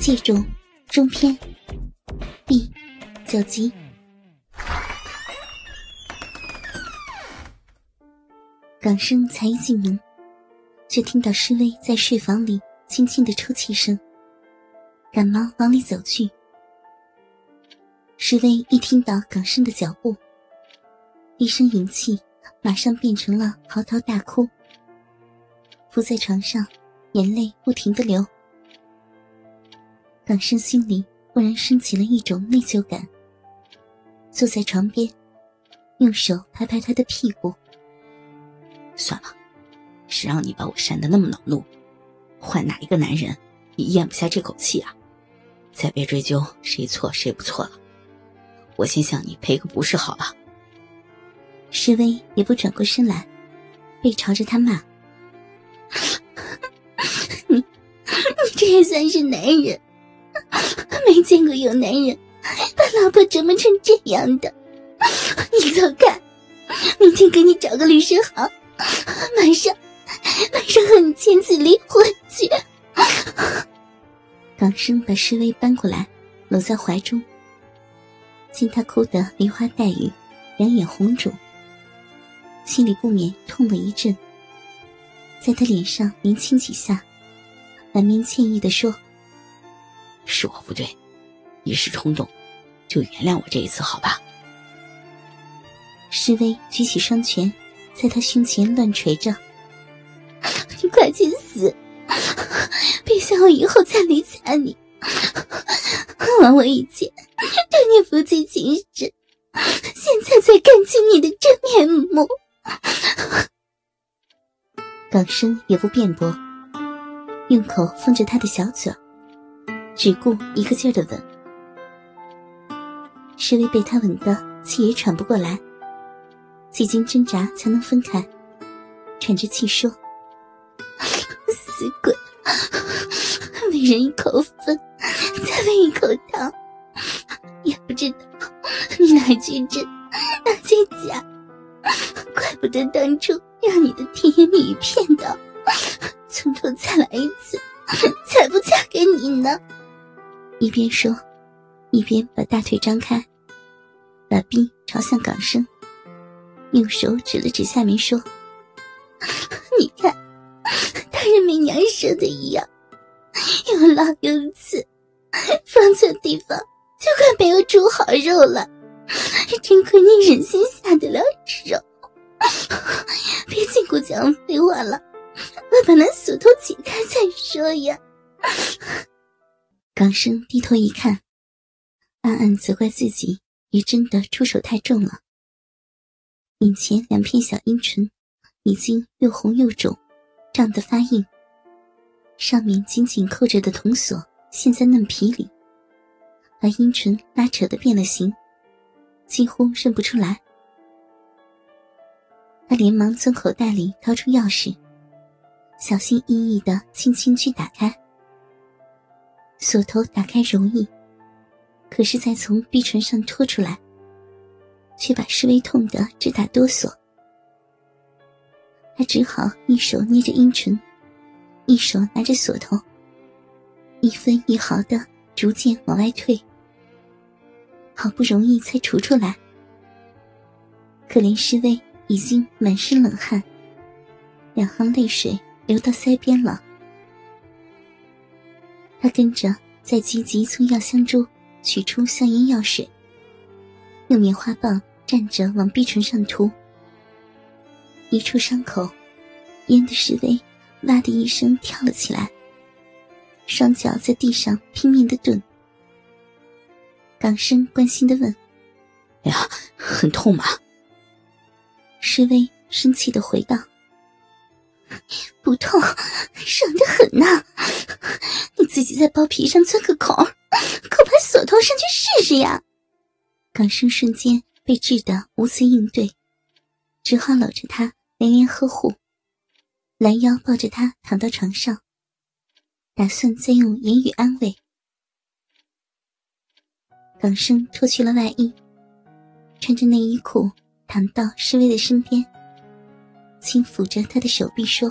记住中篇第九集。港生才一进门，就听到施威在睡房里轻轻的抽泣声，赶忙往里走去。施威一听到港生的脚步，一声淫气，马上变成了嚎啕大哭，伏在床上，眼泪不停的流。港生心里忽然升起了一种内疚感，坐在床边，用手拍拍他的屁股。算了，谁让你把我扇得那么恼怒？换哪一个男人也咽不下这口气啊！再别追究谁错谁不错了，我先向你赔个不是好了。施威也不转过身来，背朝着他骂：“ 你，你这也算是男人？”没见过有男人 把老婆折磨成这样的，你走开！明天给你找个律师好，马上马上和你签字离婚去。港生把施威搬过来，搂在怀中，见他哭得梨花带雨，两眼红肿，心里不免痛了一阵，在他脸上连亲几下，满面歉意的说。是我不对，一时冲动，就原谅我这一次，好吧？施威举起双拳，在他胸前乱捶着。你快去死！别想我以后再理睬你，枉我以前对你夫妻情深，现在才看清你的真面目。港生也不辩驳，用口封着他的小嘴。只顾一个劲儿的吻，施威被他吻得气也喘不过来，几经挣扎才能分开，喘着气说：“ 死鬼，每人一口粉，再喂一口汤，也不知道哪句真，哪句假，怪不得当初让你的甜言蜜语骗到，从头再来一次，才不嫁给你呢。”一边说，一边把大腿张开，把臂朝向港生，用手指了指下面说：“ 你看，大人没娘生的一样，又老又刺，放错地方就快没有煮好肉了。真亏你忍心下得了手，别净顾讲废话了，我把那锁头解开再说呀。”港生低头一看，暗暗责怪自己，也真的出手太重了。眼前两片小阴唇已经又红又肿，胀得发硬。上面紧紧扣着的铜锁陷在嫩皮里，把阴唇拉扯的变了形，几乎认不出来。他连忙从口袋里掏出钥匙，小心翼翼的轻轻去打开。锁头打开容易，可是再从逼唇上拖出来，却把施威痛得直打哆嗦。他只好一手捏着阴唇，一手拿着锁头，一分一毫的逐渐往外退。好不容易才除出来，可怜施威已经满身冷汗，两行泪水流到腮边了。他跟着再急急从药箱中取出消炎药水，用棉花棒蘸着往鼻唇上涂。一处伤口，烟的石威哇的一声跳了起来，双脚在地上拼命的蹲。港生关心的问：“哎呀，很痛吗？”石威生气的回道：“不痛，爽的很呐。”你自己在包皮上钻个孔，可把锁头上去试试呀！港生瞬间被治得无词应对，只好搂着他连连呵护，拦腰抱着他躺到床上，打算再用言语安慰。港生脱去了外衣，穿着内衣裤躺到侍卫的身边，轻抚着他的手臂说：“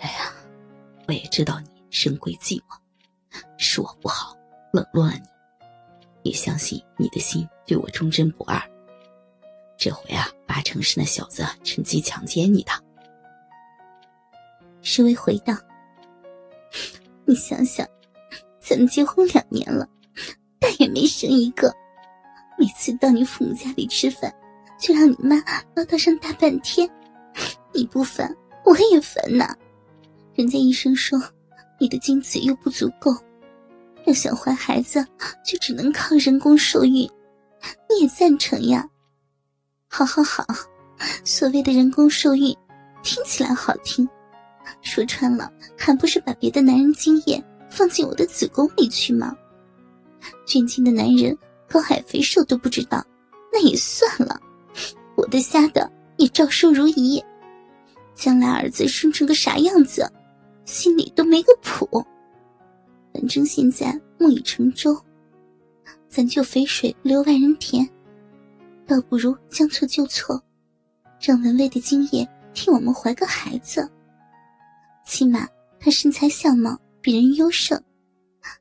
哎呀，我也知道你。”深闺寂寞，是我不好，冷落了你，也相信你的心对我忠贞不二。这回啊，八成是那小子趁机强奸你的。施薇回道：“你想想，咱们结婚两年了，但也没生一个。每次到你父母家里吃饭，就让你妈唠叨上大半天。你不烦，我也烦呐。人家医生说，你的精子又不足够，要想怀孩子，就只能靠人工受孕。你也赞成呀？”好好好，所谓的人工受孕，听起来好听，说穿了还不是把别的男人精液放进我的子宫里去吗？捐精的男人高矮肥瘦都不知道，那也算了，我的瞎的也照收如仪。将来儿子生成个啥样子，心里都没个谱。反正现在木已成舟，咱就肥水不流外人田。倒不如将错就错，让文蔚的精液替我们怀个孩子。起码他身材相貌比人优胜，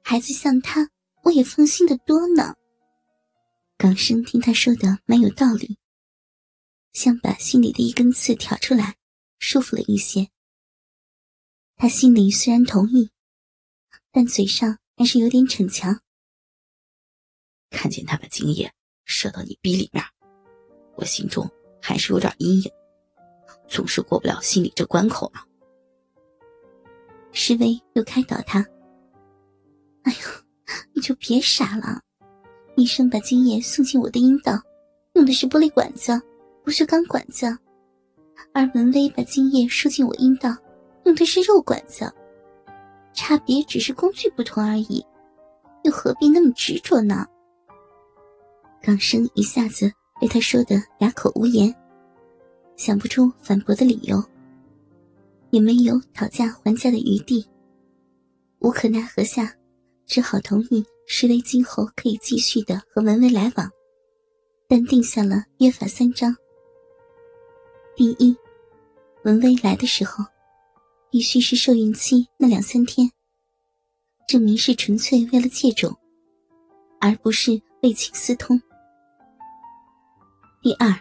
孩子像他，我也放心的多呢。港生听他说的蛮有道理，像把心里的一根刺挑出来，舒服了一些。他心里虽然同意，但嘴上还是有点逞强。看见他把精液射到你逼里面。我心中还是有点阴影，总是过不了心里这关口呢。施威又开导他：“哎呦，你就别傻了。医生把精液送进我的阴道，用的是玻璃管子，不锈钢管子；而文威把精液输进我阴道，用的是肉管子。差别只是工具不同而已，又何必那么执着呢？”港生一下子。被他说的哑口无言，想不出反驳的理由，也没有讨价还价的余地。无可奈何下，只好同意石威今后可以继续的和文威来往，但定下了约法三章：第一，文威来的时候，必须是受孕期那两三天，证明是纯粹为了借种，而不是为情私通。第二，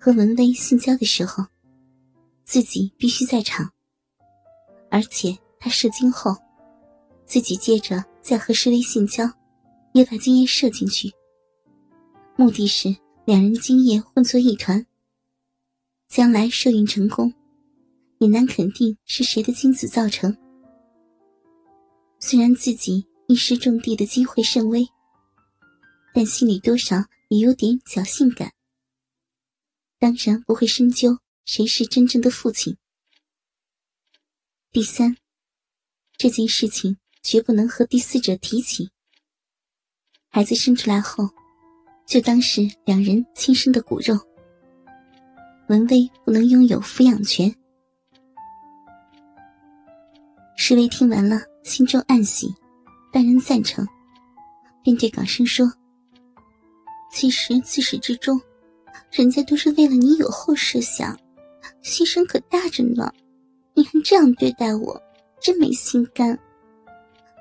和文威性交的时候，自己必须在场。而且他射精后，自己接着再和施威性交，也把精液射进去。目的是两人精液混作一团。将来受孕成功，也难肯定是谁的精子造成。虽然自己一失种地的机会甚微，但心里多少。也有点侥幸感，当然不会深究谁是真正的父亲。第三，这件事情绝不能和第四者提起。孩子生出来后，就当是两人亲生的骨肉。文威不能拥有抚养权。施威听完了，心中暗喜，当然赞成，便对港生说。其实自始至终，人家都是为了你有后设想，牺牲可大着呢。你还这样对待我，真没心肝。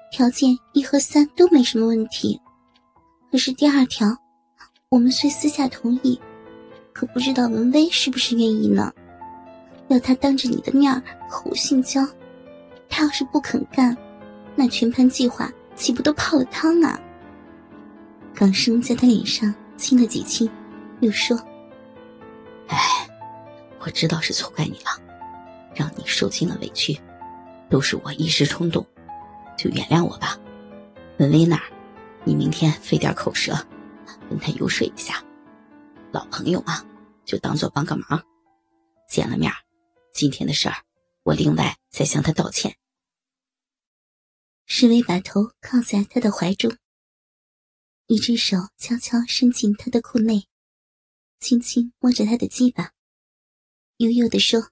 条件一和三都没什么问题，可是第二条，我们虽私下同意，可不知道文威是不是愿意呢？要他当着你的面和我性交，他要是不肯干，那全盘计划岂不都泡了汤啊？港生在他脸上。亲了几亲，又说：“哎，我知道是错怪你了，让你受尽了委屈，都是我一时冲动，就原谅我吧。文威那儿，你明天费点口舌，跟他游说一下。老朋友嘛，就当做帮个忙。见了面，今天的事儿，我另外再向他道歉。”施威把头靠在他的怀中。一只手悄悄伸进他的裤内，轻轻摸着他的鸡巴，悠悠地说：“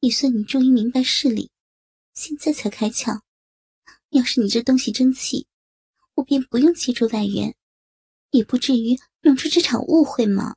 也算你终于明白事理，现在才开窍。要是你这东西争气，我便不用借助外援，也不至于弄出这场误会吗。”